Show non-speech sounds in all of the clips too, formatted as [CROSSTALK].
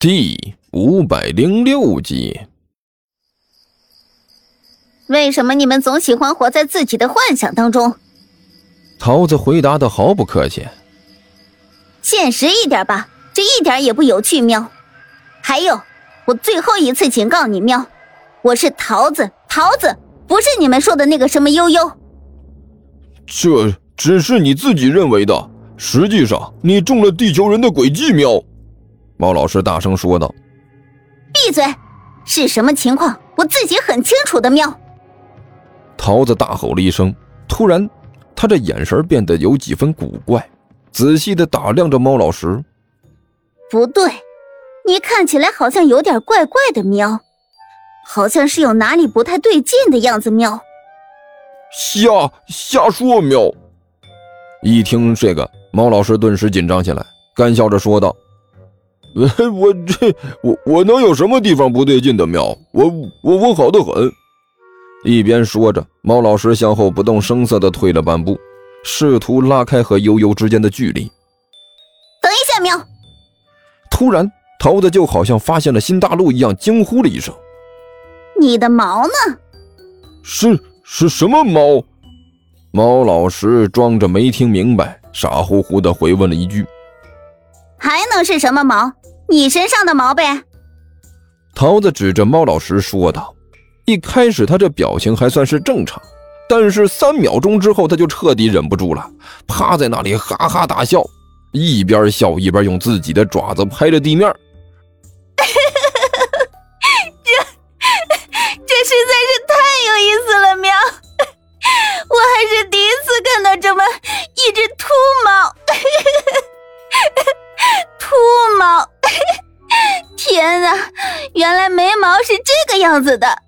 第五百零六集。为什么你们总喜欢活在自己的幻想当中？桃子回答的毫不客气。现实一点吧，这一点也不有趣，喵。还有，我最后一次警告你，喵，我是桃子，桃子不是你们说的那个什么悠悠。这只是你自己认为的，实际上你中了地球人的诡计，喵。猫老师大声说道：“闭嘴！是什么情况？我自己很清楚的。”喵！桃子大吼了一声，突然，他这眼神变得有几分古怪，仔细的打量着猫老师。不对，你看起来好像有点怪怪的，喵，好像是有哪里不太对劲的样子，喵。瞎瞎说，喵！一听这个，猫老师顿时紧张起来，干笑着说道。[LAUGHS] 我这我我能有什么地方不对劲的喵？我我我好的很。一边说着，猫老师向后不动声色地退了半步，试图拉开和悠悠之间的距离。等一下，喵！突然，桃子就好像发现了新大陆一样，惊呼了一声：“你的毛呢？”是是什么猫？猫老师装着没听明白，傻乎乎地回问了一句。还能是什么毛？你身上的毛呗！桃子指着猫老师说道。一开始他这表情还算是正常，但是三秒钟之后他就彻底忍不住了，趴在那里哈哈大笑，一边笑一边用自己的爪子拍着地面。[LAUGHS] 这这实在是太有意思了，喵！[LAUGHS] 我还是第一次看到这么一只秃猫。秃毛，[LAUGHS] 天哪！原来眉毛是这个样子的，[LAUGHS]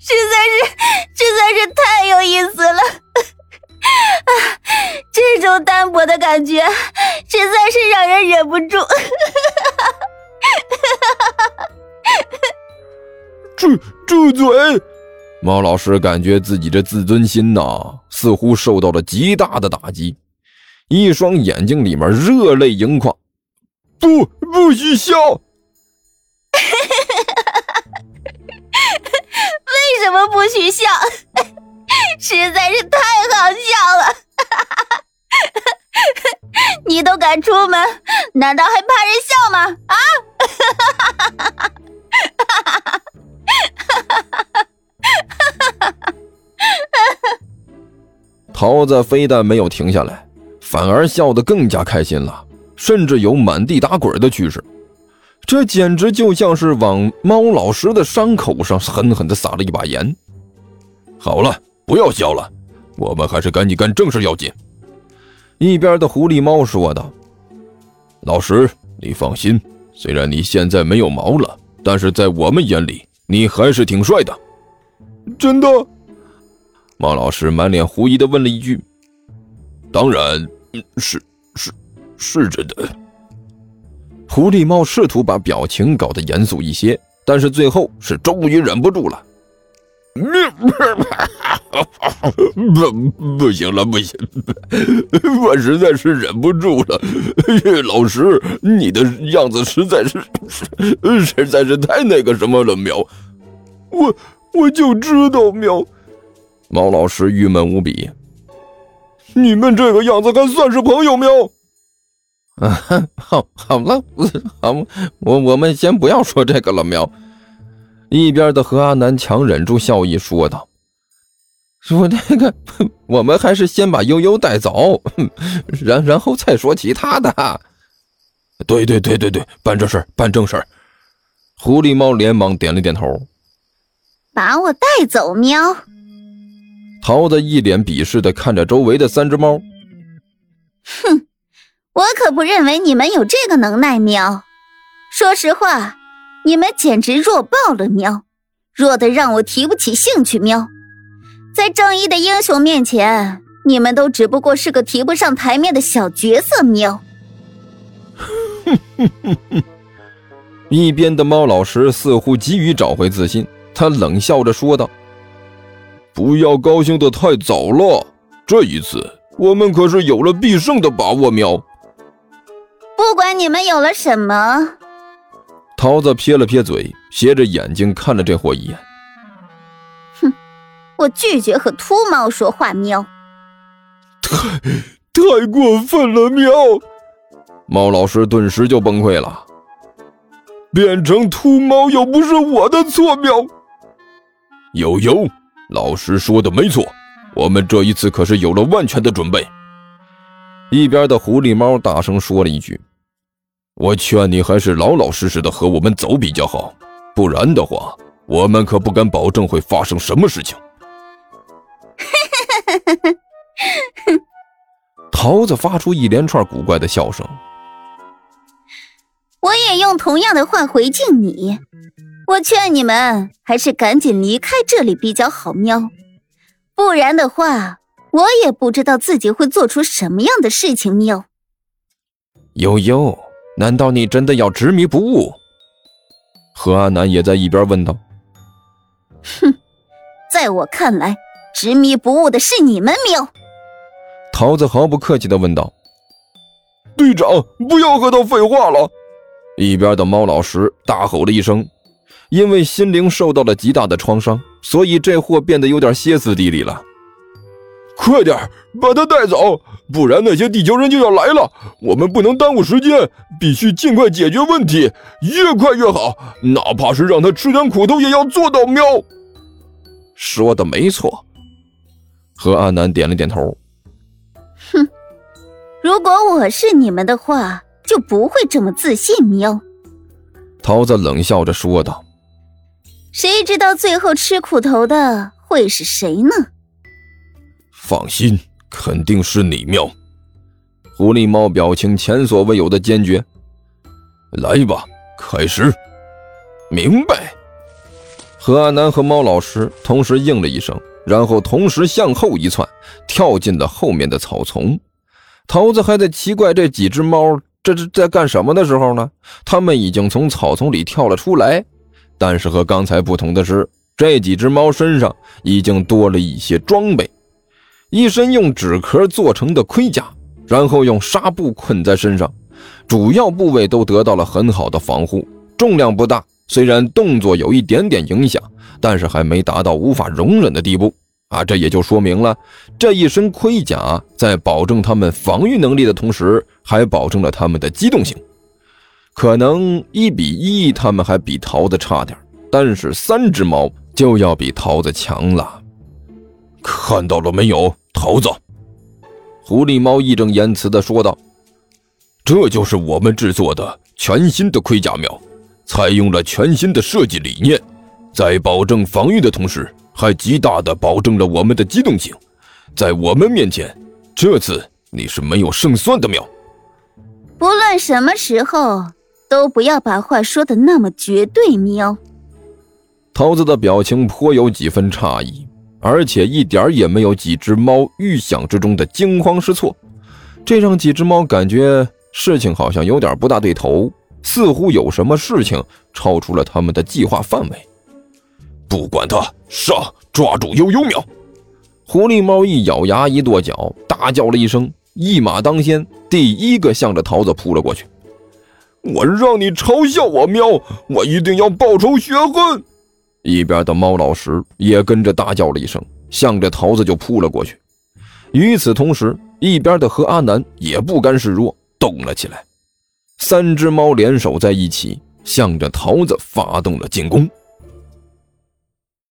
实在是实在是太有意思了！[LAUGHS] 这种单薄的感觉，实在是让人忍不住。住住嘴！猫老师感觉自己这自尊心呐，似乎受到了极大的打击。一双眼睛里面热泪盈眶，不，不许笑！为什么不许笑？[LAUGHS] 实在是太好笑了！[LAUGHS] 你都敢出门，难道还怕人笑吗？啊！[LAUGHS] 桃子非但没有停下来。反而笑得更加开心了，甚至有满地打滚的趋势。这简直就像是往猫老师的伤口上狠狠地撒了一把盐。好了，不要笑了，我们还是赶紧干正事要紧。一边的狐狸猫说道：“老师，你放心，虽然你现在没有毛了，但是在我们眼里，你还是挺帅的。”真的？猫老师满脸狐疑地问了一句：“当然。”是是是真的。狐狸猫试图把表情搞得严肃一些，但是最后是终于忍不住了。不 [LAUGHS] 不行了，不行，我实在是忍不住了。老师，你的样子实在是实在是太那个什么了，喵！我我就知道，喵！猫老师郁闷无比。你们这个样子还算是朋友喵？啊，好，好了，好，我我们先不要说这个了喵。一边的何阿南强忍住笑意说道：“说这个，[LAUGHS] 我们还是先把悠悠带走，[LAUGHS] 然然后再说其他的。”对对对对对，办正事办正事狐狸猫连忙点了点头：“把我带走，喵。”桃子一脸鄙视的看着周围的三只猫，哼，我可不认为你们有这个能耐，喵。说实话，你们简直弱爆了，喵，弱的让我提不起兴趣，喵。在正义的英雄面前，你们都只不过是个提不上台面的小角色，喵。哼哼哼哼。一边的猫老师似乎急于找回自信，他冷笑着说道。不要高兴的太早了，这一次我们可是有了必胜的把握，喵！不管你们有了什么。桃子撇了撇嘴，斜着眼睛看了这货一眼。哼，我拒绝和秃猫说话。喵！太太过分了！喵！猫老师顿时就崩溃了。变成秃猫又不是我的错。喵！悠悠，老师说的没错，我们这一次可是有了万全的准备。一边的狐狸猫大声说了一句。我劝你还是老老实实的和我们走比较好，不然的话，我们可不敢保证会发生什么事情。[LAUGHS] 桃子发出一连串古怪的笑声。我也用同样的话回敬你，我劝你们还是赶紧离开这里比较好。喵，不然的话，我也不知道自己会做出什么样的事情。喵，悠悠。难道你真的要执迷不悟？何阿南也在一边问道。哼，在我看来，执迷不悟的是你们喵。桃子毫不客气的问道。队长，不要和他废话了！一边的猫老师大吼了一声，因为心灵受到了极大的创伤，所以这货变得有点歇斯底里了。快点把他带走，不然那些地球人就要来了。我们不能耽误时间，必须尽快解决问题，越快越好。哪怕是让他吃点苦头，也要做到。喵，说的没错。何阿南点了点头。哼，如果我是你们的话，就不会这么自信。喵，桃子冷笑着说道。谁知道最后吃苦头的会是谁呢？放心，肯定是你喵。狐狸猫表情前所未有的坚决。来吧，开始。明白。何阿南和猫老师同时应了一声，然后同时向后一窜，跳进了后面的草丛。桃子还在奇怪这几只猫这是在干什么的时候呢，他们已经从草丛里跳了出来。但是和刚才不同的是，这几只猫身上已经多了一些装备。一身用纸壳做成的盔甲，然后用纱布捆在身上，主要部位都得到了很好的防护。重量不大，虽然动作有一点点影响，但是还没达到无法容忍的地步啊！这也就说明了，这一身盔甲在保证他们防御能力的同时，还保证了他们的机动性。可能一比一，他们还比桃子差点，但是三只猫就要比桃子强了。看到了没有？桃子，狐狸猫义正言辞地说道：“这就是我们制作的全新的盔甲苗，采用了全新的设计理念，在保证防御的同时，还极大的保证了我们的机动性。在我们面前，这次你是没有胜算的喵。不论什么时候，都不要把话说的那么绝对，喵。”桃子的表情颇有几分诧异。而且一点也没有几只猫预想之中的惊慌失措，这让几只猫感觉事情好像有点不大对头，似乎有什么事情超出了他们的计划范围。不管他，上，抓住悠悠喵！狐狸猫一咬牙一跺脚，大叫了一声，一马当先，第一个向着桃子扑了过去。我让你嘲笑我喵，我一定要报仇雪恨！一边的猫老师也跟着大叫了一声，向着桃子就扑了过去。与此同时，一边的和阿南也不甘示弱，动了起来。三只猫联手在一起，向着桃子发动了进攻。